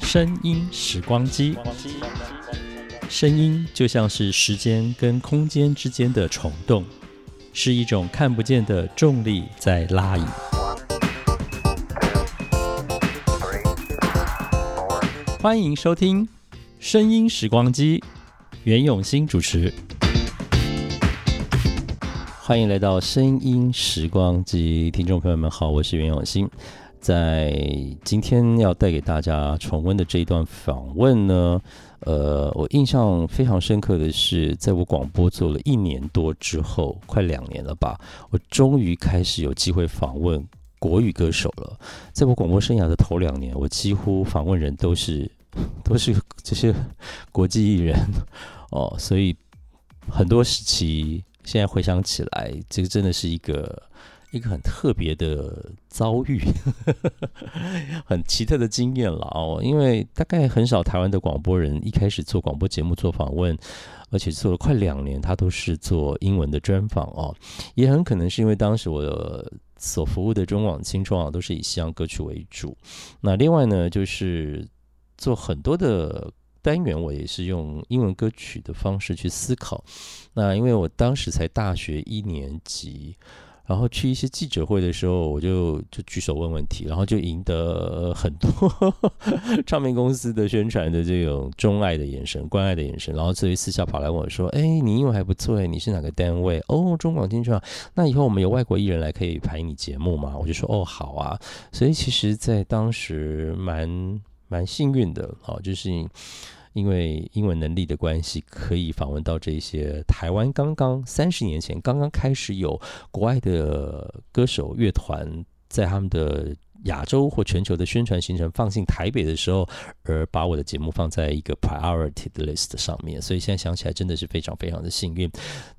声音时光机，声音就像是时间跟空间之间的虫洞，是一种看不见的重力在拉引。欢迎收听《声音时光机》，袁永新主持。欢迎来到《声音时光机》，听众朋友们好，我是袁永新。在今天要带给大家重温的这一段访问呢，呃，我印象非常深刻的是，在我广播做了一年多之后，快两年了吧，我终于开始有机会访问国语歌手了。在我广播生涯的头两年，我几乎访问人都是 都是这些国际艺人 哦，所以很多时期。现在回想起来，这个真的是一个一个很特别的遭遇，很奇特的经验了哦。因为大概很少台湾的广播人一开始做广播节目做访问，而且做了快两年，他都是做英文的专访哦。也很可能是因为当时我所服务的中广、青中啊，都是以西洋歌曲为主。那另外呢，就是做很多的。单元我也是用英文歌曲的方式去思考。那因为我当时才大学一年级，然后去一些记者会的时候，我就就举手问问题，然后就赢得很多 唱片公司的宣传的这种钟爱的眼神、关爱的眼神。然后所以私下跑来问我说：“哎，你英文还不错哎，你是哪个单位？哦，中广金曲。那以后我们有外国艺人来可以排你节目吗？”我就说：“哦，好啊。”所以其实，在当时蛮。蛮幸运的，好，就是因为英文能力的关系，可以访问到这些台湾刚刚三十年前刚刚开始有国外的歌手乐团在他们的。亚洲或全球的宣传行程放进台北的时候，而把我的节目放在一个 priority 的 list 上面，所以现在想起来真的是非常非常的幸运。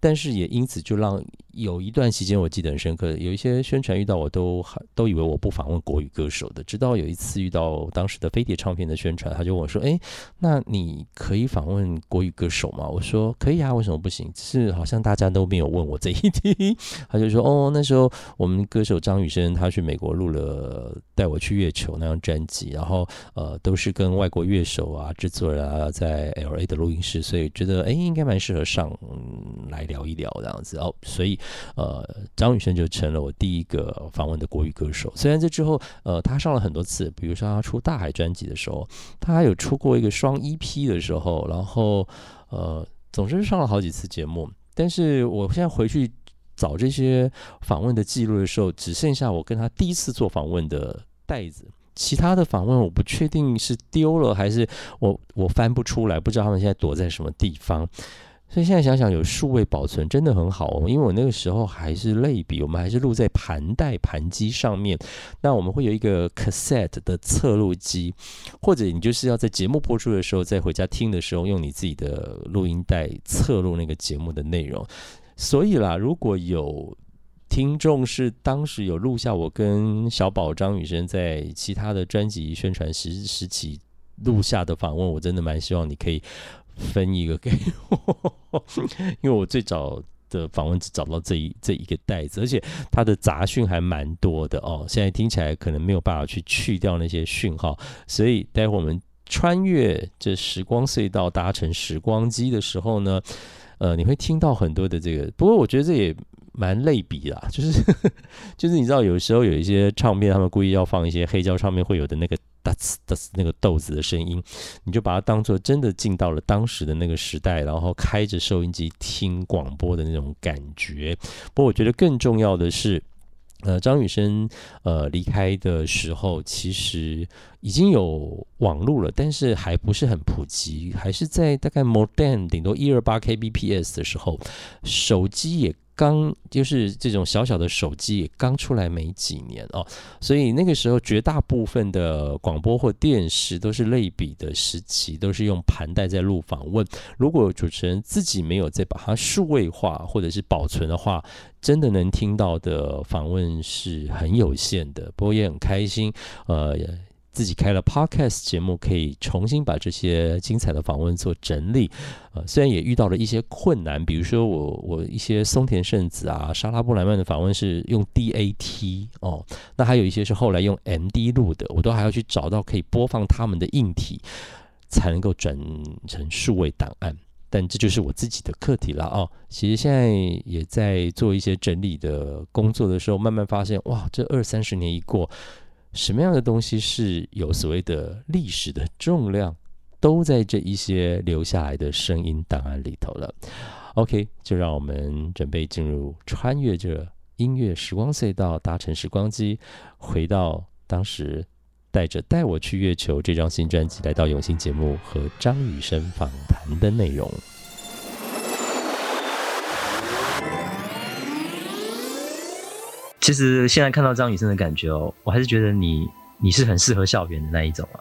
但是也因此就让有一段时间我记得很深刻，有一些宣传遇到我都都以为我不访问国语歌手的，直到有一次遇到当时的飞碟唱片的宣传，他就问我说：“哎，那你可以访问国语歌手吗？”我说：“可以啊，为什么不行？是好像大家都没有问我这一题。”他就说：“哦，那时候我们歌手张雨生他去美国录了。”带我去月球那张专辑，然后呃都是跟外国乐手啊、制作人啊在 L A 的录音室，所以觉得哎应该蛮适合上来聊一聊这样子哦，所以呃张雨生就成了我第一个访问的国语歌手。虽然这之后呃他上了很多次，比如说他出大海专辑的时候，他还有出过一个双 EP 的时候，然后呃总之上了好几次节目，但是我现在回去。找这些访问的记录的时候，只剩下我跟他第一次做访问的袋子，其他的访问我不确定是丢了还是我我翻不出来，不知道他们现在躲在什么地方。所以现在想想，有数位保存真的很好哦。因为我那个时候还是类比，我们还是录在盘带盘机上面。那我们会有一个 cassette 的侧录机，或者你就是要在节目播出的时候，在回家听的时候，用你自己的录音带侧录那个节目的内容。所以啦，如果有听众是当时有录下我跟小宝张雨生在其他的专辑宣传时时期录下的访问，我真的蛮希望你可以分一个给我，因为我最早的访问只找到这一这一个袋子，而且它的杂讯还蛮多的哦。现在听起来可能没有办法去去掉那些讯号，所以待会我们穿越这时光隧道，搭乘时光机的时候呢？呃，你会听到很多的这个，不过我觉得这也蛮类比啦，就是 就是你知道，有时候有一些唱片，他们故意要放一些黑胶唱片会有的那个哒呲哒呲那个豆子的声音，你就把它当做真的进到了当时的那个时代，然后开着收音机听广播的那种感觉。不过我觉得更重要的是。呃，张雨生呃离开的时候，其实已经有网络了，但是还不是很普及，还是在大概 modem 顶多一二八 kbps 的时候，手机也。刚就是这种小小的手机也刚出来没几年哦，所以那个时候绝大部分的广播或电视都是类比的时期，都是用盘带在录访问。如果主持人自己没有再把它数位化或者是保存的话，真的能听到的访问是很有限的。不过也很开心，呃。自己开了 podcast 节目，可以重新把这些精彩的访问做整理。呃，虽然也遇到了一些困难，比如说我我一些松田圣子啊、莎拉布莱曼的访问是用 DAT 哦，那还有一些是后来用 MD 录的，我都还要去找到可以播放他们的硬体，才能够转成数位档案。但这就是我自己的课题了哦。其实现在也在做一些整理的工作的时候，慢慢发现，哇，这二三十年一过，什么样的东西是有所谓的历史的重量，都在这一些留下来的声音档案里头了。OK，就让我们准备进入穿越这音乐时光隧道，搭乘时光机，回到当时。带着《带我去月球》这张新专辑来到永兴节目和张雨生访谈的内容。其实现在看到张雨生的感觉哦，我还是觉得你你是很适合校园的那一种啊。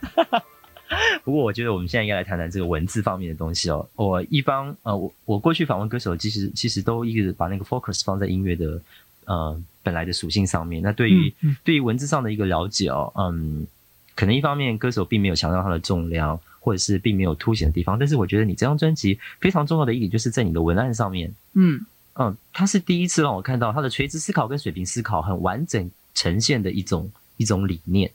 不过我觉得我们现在应该来谈谈这个文字方面的东西哦。我一方呃，我我过去访问歌手，其实其实都一直把那个 focus 放在音乐的呃。本来的属性上面，那对于对于文字上的一个了解哦，嗯，可能一方面歌手并没有强调它的重量，或者是并没有凸显的地方，但是我觉得你这张专辑非常重要的一点，就是在你的文案上面，嗯嗯，他是第一次让我看到他的垂直思考跟水平思考很完整呈现的一种一种理念，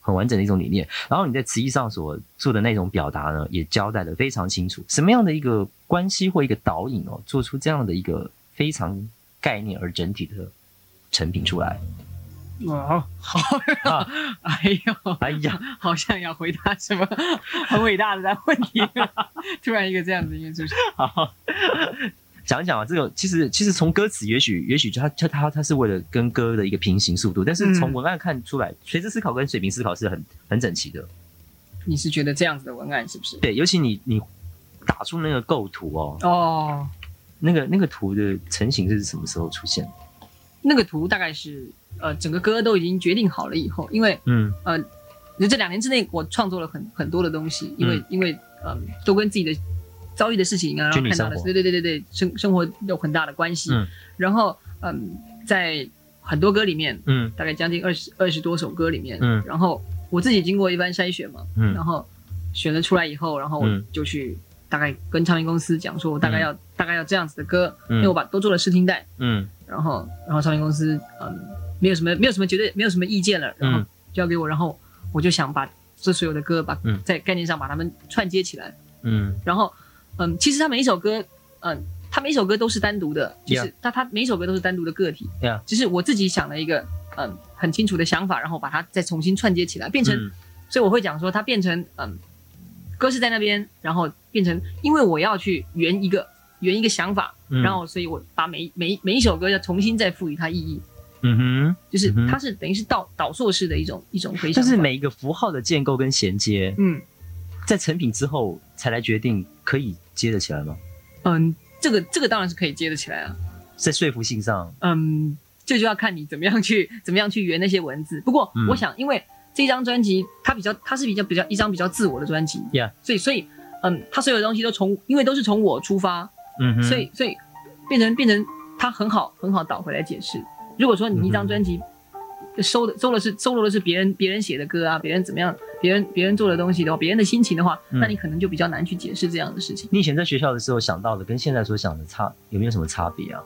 很完整的一种理念。然后你在词义上所做的那种表达呢，也交代的非常清楚，什么样的一个关系或一个导引哦，做出这样的一个非常概念而整体的。成品出来，哇，好，哎呦，哎呀，好像要回答什么很伟大的问题，突然一个这样子一个出现，好，讲一讲啊，这个其实其实从歌词，也许也许他他他他是为了跟歌的一个平行速度，但是从文案看出来，垂直思考跟水平思考是很很整齐的。你是觉得这样子的文案是不是？对，尤其你你打出那个构图哦，哦，那个那个图的成型是什么时候出现？那个图大概是呃，整个歌都已经决定好了以后，因为嗯呃，这两年之内我创作了很很多的东西，因为因为嗯，都跟自己的遭遇的事情啊，然后看到的，对对对对对，生生活有很大的关系。嗯，然后嗯，在很多歌里面，嗯，大概将近二十二十多首歌里面，嗯，然后我自己经过一番筛选嘛，嗯，然后选了出来以后，然后我就去大概跟唱片公司讲说，我大概要大概要这样子的歌，因为我把都做了试听带，嗯。然后，然后唱片公司嗯，没有什么，没有什么绝对，没有什么意见了，然后交给我，然后我就想把这所有的歌，把在概念上把它们串接起来，嗯，然后嗯，其实他每一首歌，嗯，他每一首歌都是单独的，就是他他每一首歌都是单独的个体，对啊，就是我自己想了一个嗯很清楚的想法，然后把它再重新串接起来，变成，所以我会讲说它变成嗯，歌是在那边，然后变成，因为我要去圆一个。圆一个想法，然后，所以我把每每每一首歌要重新再赋予它意义。嗯哼，就是它是等于是导导数式的一种一种回想，就是每一个符号的建构跟衔接。嗯，在成品之后才来决定可以接得起来吗？嗯，这个这个当然是可以接得起来啊，在说服性上，嗯，这就要看你怎么样去 怎么样去圆那些文字。不过，我想，因为这张专辑它比较它是比较比较一张比较自我的专辑，Yeah，所以所以嗯，它所有的东西都从因为都是从我出发。嗯，所以所以变成变成它很好很好倒回来解释。如果说你一张专辑收的收的是收录的是别人别人写的歌啊，别人怎么样，别人别人做的东西的话，别人的心情的话，那你可能就比较难去解释这样的事情。你以前在学校的时候想到的，跟现在所想的差有没有什么差别啊？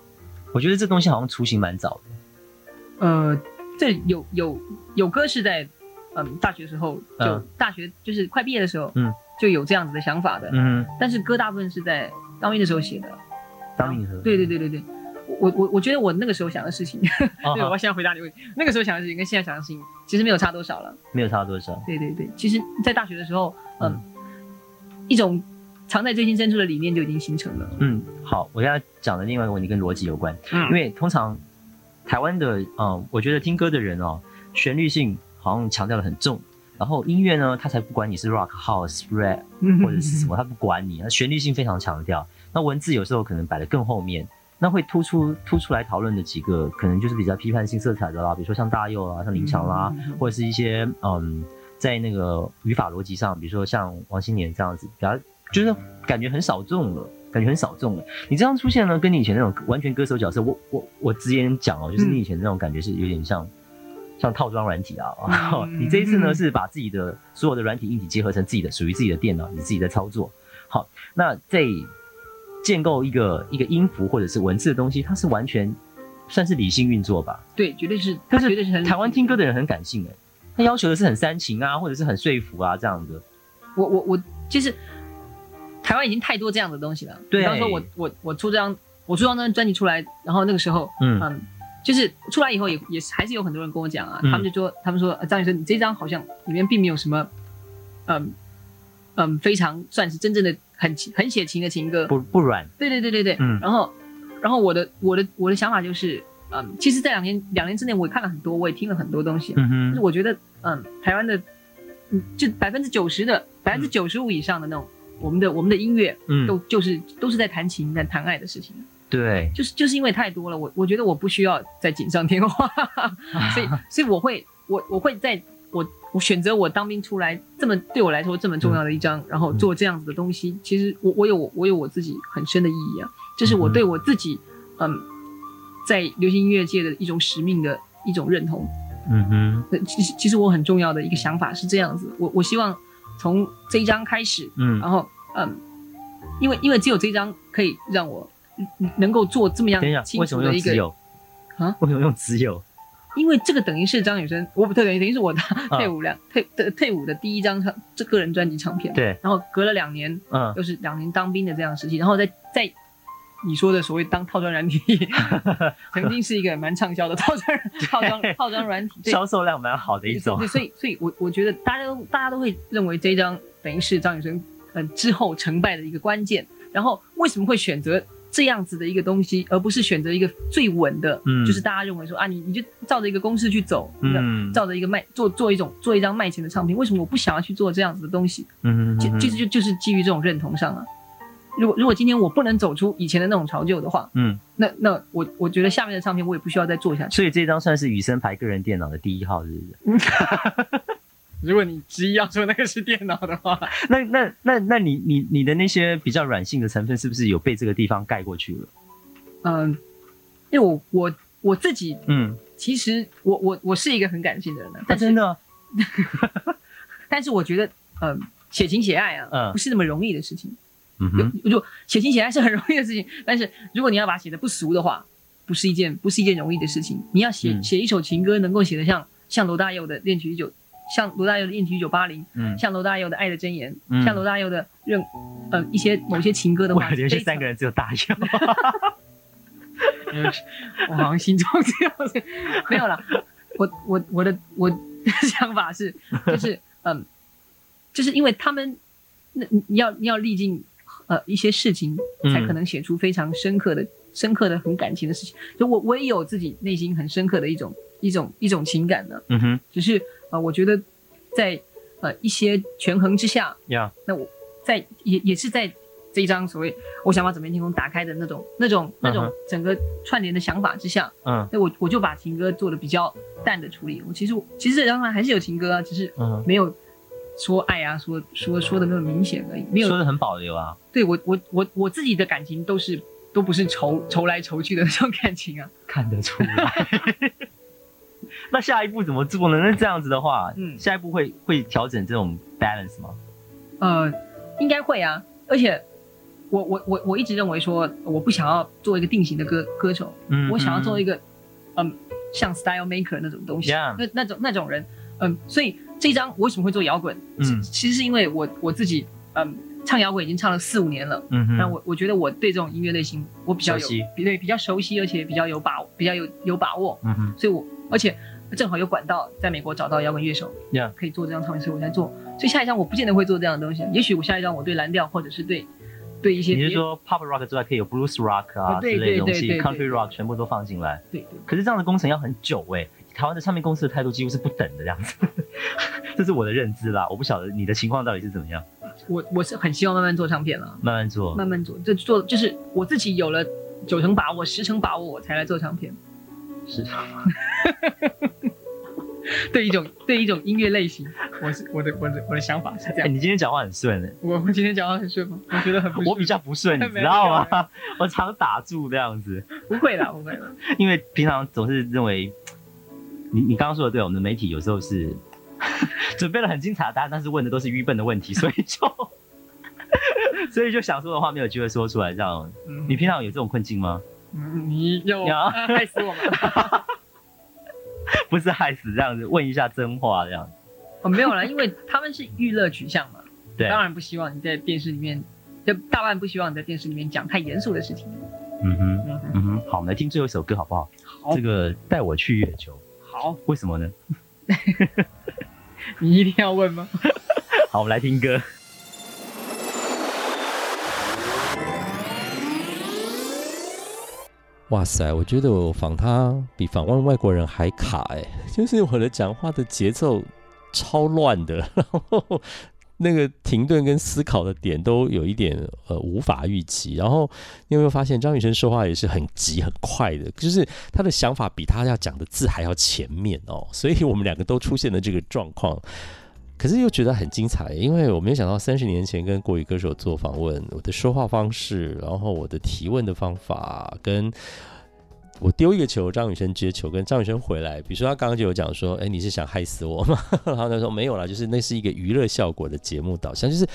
我觉得这东西好像雏形蛮早的。呃，这有有有歌是在嗯大学时候就大学就是快毕业的时候嗯就有这样子的想法的嗯，但是歌大部分是在。当兵的时候写的，当兵的时候，对对对对对，我我我觉得我那个时候想的事情，对，我现在回答你问题，那个时候想的事情跟现在想的事情其实没有差多少了，没有差多少，对对对，其实，在大学的时候，嗯，一种藏在最心深处的理念就已经形成了。嗯，好，我现在讲的另外一个问题跟逻辑有关，嗯，因为通常台湾的，嗯，我觉得听歌的人哦，旋律性好像强调的很重。然后音乐呢，他才不管你是 rock house rap 或者是什么，他不管你，他旋律性非常强调。那文字有时候可能摆的更后面，那会突出突出来讨论的几个，可能就是比较批判性色彩的啦，比如说像大佑啊，像林强啦，或者是一些嗯，在那个语法逻辑上，比如说像王心莲这样子，比较就是感觉很少众了，感觉很少众了。你这样出现呢，跟你以前那种完全歌手角色，我我我直言讲哦，就是你以前那种感觉是有点像。像套装软体啊，你这一次呢是把自己的所有的软体硬体结合成自己的属于自己的电脑，你自己在操作。好，那在建构一个一个音符或者是文字的东西，它是完全算是理性运作吧？对，绝对是。但是绝对是台湾听歌的人很感性哎，他要求的是很煽情啊，或者是很说服啊这样的。我我我其实台湾已经太多这样的东西了。对，比方说我我我出这张我出这张专辑出来，然后那个时候嗯。就是出来以后也也是还是有很多人跟我讲啊，他们就说他们说张雨生你这张好像里面并没有什么，嗯嗯非常算是真正的很很写情的情歌，不不软。对对对对对。嗯。然后然后我的我的我的想法就是，嗯，其实，在两年两年之内，我也看了很多，我也听了很多东西。嗯哼。就是我觉得，嗯，台湾的，嗯，就百分之九十的百分之九十五以上的那种，我们的我们的音乐，嗯，都就是都是在谈情在谈爱的事情。对，就是就是因为太多了，我我觉得我不需要再锦上添花，所以 所以我会我我会在我我选择我当兵出来这么对我来说这么重要的一张，然后做这样子的东西，其实我我有我有我自己很深的意义啊，这是我对我自己嗯在流行音乐界的一种使命的一种认同，嗯哼，其实其实我很重要的一个想法是这样子，我我希望从这一张开始，嗯，然后嗯，因为因为只有这一张可以让我。能够做这么样清楚的一个啊？为什么用只有？因为这个等于是张雨生，我不特等于等于是我的 退伍两退的退伍的第一张唱这个人专辑唱片。对，然后隔了两年，嗯，又是两年当兵的这样时期，然后再再你说的所谓当套装软体，曾经是一个蛮畅销的套装套装套装软体，销售量蛮好的一种。对，所以所以我我觉得大家都大家都会认为这张等于是张雨生嗯之后成败的一个关键。然后为什么会选择？这样子的一个东西，而不是选择一个最稳的，嗯，就是大家认为说啊，你你就照着一个公式去走，嗯，照着一个卖做做一种做一张卖钱的唱片，为什么我不想要去做这样子的东西？嗯，其其实就就是基于这种认同上啊。如果如果今天我不能走出以前的那种潮旧的话，嗯，那那我我觉得下面的唱片我也不需要再做下去。所以这张算是雨生牌个人电脑的第一号，是不是？如果你执意要说那个是电脑的话，那那那那你你你的那些比较软性的成分是不是有被这个地方盖过去了？嗯，因为我我我自己，嗯，其实我我我是一个很感性的人，但真的，但是我觉得，嗯，写情写爱啊，嗯，不是那么容易的事情。嗯哼，就写情写爱是很容易的事情，但是如果你要把它写的不俗的话，不是一件不是一件容易的事情。你要写写一首情歌，能够写得像像罗大佑的《恋曲一九》。像罗大佑的《恋曲一九八零》，嗯，像罗大佑的《爱的箴言》，嗯，像罗大佑的任，呃，一些某些情歌的话，我连续三个人只有大佑，我好像心中这样子，没有了。我我我的我的想法是，就是 嗯，就是因为他们，那你要你要历尽呃一些事情，才可能写出非常深刻的、深刻的很感情的事情。就我我也有自己内心很深刻的一种一种一种情感的，嗯哼，只是。啊，我觉得，在呃一些权衡之下，呀，那我在也也是在这一张所谓我想把整片天空打开的那种那种那种整个串联的想法之下，嗯，那我我就把情歌做的比较淡的处理。我其实其实这张还是有情歌啊，只是没有说爱啊，说说说的那么明显而已，没有说的很保留啊。对我我我我自己的感情都是都不是愁愁来愁去的那种感情啊，看得出来。那下一步怎么做呢？那这样子的话，嗯，下一步会会调整这种 balance 吗？呃，应该会啊。而且，我我我我一直认为说，我不想要做一个定型的歌歌手，嗯，我想要做一个，嗯，像 style maker 那种东西，那那种那种人，嗯，所以这张我为什么会做摇滚？嗯，其实是因为我我自己，嗯，唱摇滚已经唱了四五年了，嗯，那我我觉得我对这种音乐类型我比较有，比对比较熟悉，而且比较有把比较有有把握，嗯哼，所以我而且。正好有管道在美国找到摇滚乐手，可以做这张唱片，所以我在做。所以下一张我不见得会做这样的东西，也许我下一张我对蓝调或者是对对一些，你是说 pop rock 之外可以有 blues rock 啊之类的东西，country rock 全部都放进来。对对。可是这样的工程要很久哎，台湾的唱片公司的态度几乎是不等的这样子，这是我的认知啦。我不晓得你的情况到底是怎么样。我我是很希望慢慢做唱片了，慢慢做，慢慢做，就做就是我自己有了九成把握、十成把握，我才来做唱片。是。对一种对一种音乐类型，我是我的我的我的想法是这样。你今天讲话很顺诶，我我今天讲话很顺吗？我觉得很，我比较不顺，你知道吗？我常打住这样子。不会啦，不会啦。因为平常总是认为，你你刚刚说的对，我们的媒体有时候是 准备了很精彩的答案，但是问的都是愚笨的问题，所以就所以就想说的话没有机会说出来。这样，你平常有这种困境吗？你有害死我们？不是害死这样子，问一下真话这样。哦，没有啦，因为他们是娱乐取向嘛，对，当然不希望你在电视里面，就大半不希望你在电视里面讲太严肃的事情。嗯哼，嗯哼，好，我们来听最后一首歌好不好？好，这个带我去月球。好，为什么呢？你一定要问吗？好，我们来听歌。哇塞，我觉得我访他比访问外国人还卡哎，就是我的讲话的节奏超乱的，然后那个停顿跟思考的点都有一点呃无法预期。然后你有没有发现张雨生说话也是很急很快的，就是他的想法比他要讲的字还要前面哦，所以我们两个都出现了这个状况。可是又觉得很精彩，因为我没有想到三十年前跟国语歌手做访问，我的说话方式，然后我的提问的方法，跟我丢一个球，张雨生接球，跟张雨生回来，比如说他刚刚就有讲说，哎，你是想害死我吗？然后他说没有啦，就是那是一个娱乐效果的节目导向，就是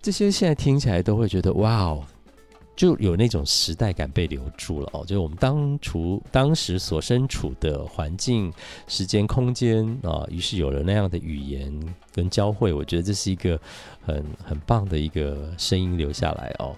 这些现在听起来都会觉得哇哦。就有那种时代感被留住了哦，就是我们当初当时所身处的环境、时间、空间啊，于是有了那样的语言跟交汇，我觉得这是一个很很棒的一个声音留下来哦。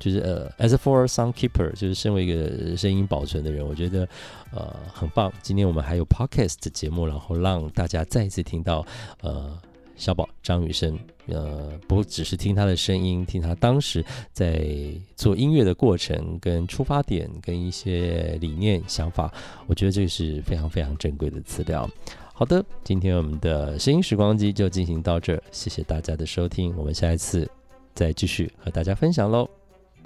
就是呃，as for sound keeper，就是身为一个声音保存的人，我觉得呃很棒。今天我们还有 podcast 节目，然后让大家再一次听到呃。小宝张雨生，呃，不只是听他的声音，听他当时在做音乐的过程、跟出发点、跟一些理念想法，我觉得这是非常非常珍贵的资料。好的，今天我们的声音时光机就进行到这儿，谢谢大家的收听，我们下一次再继续和大家分享喽，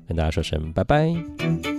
跟大家说声拜拜。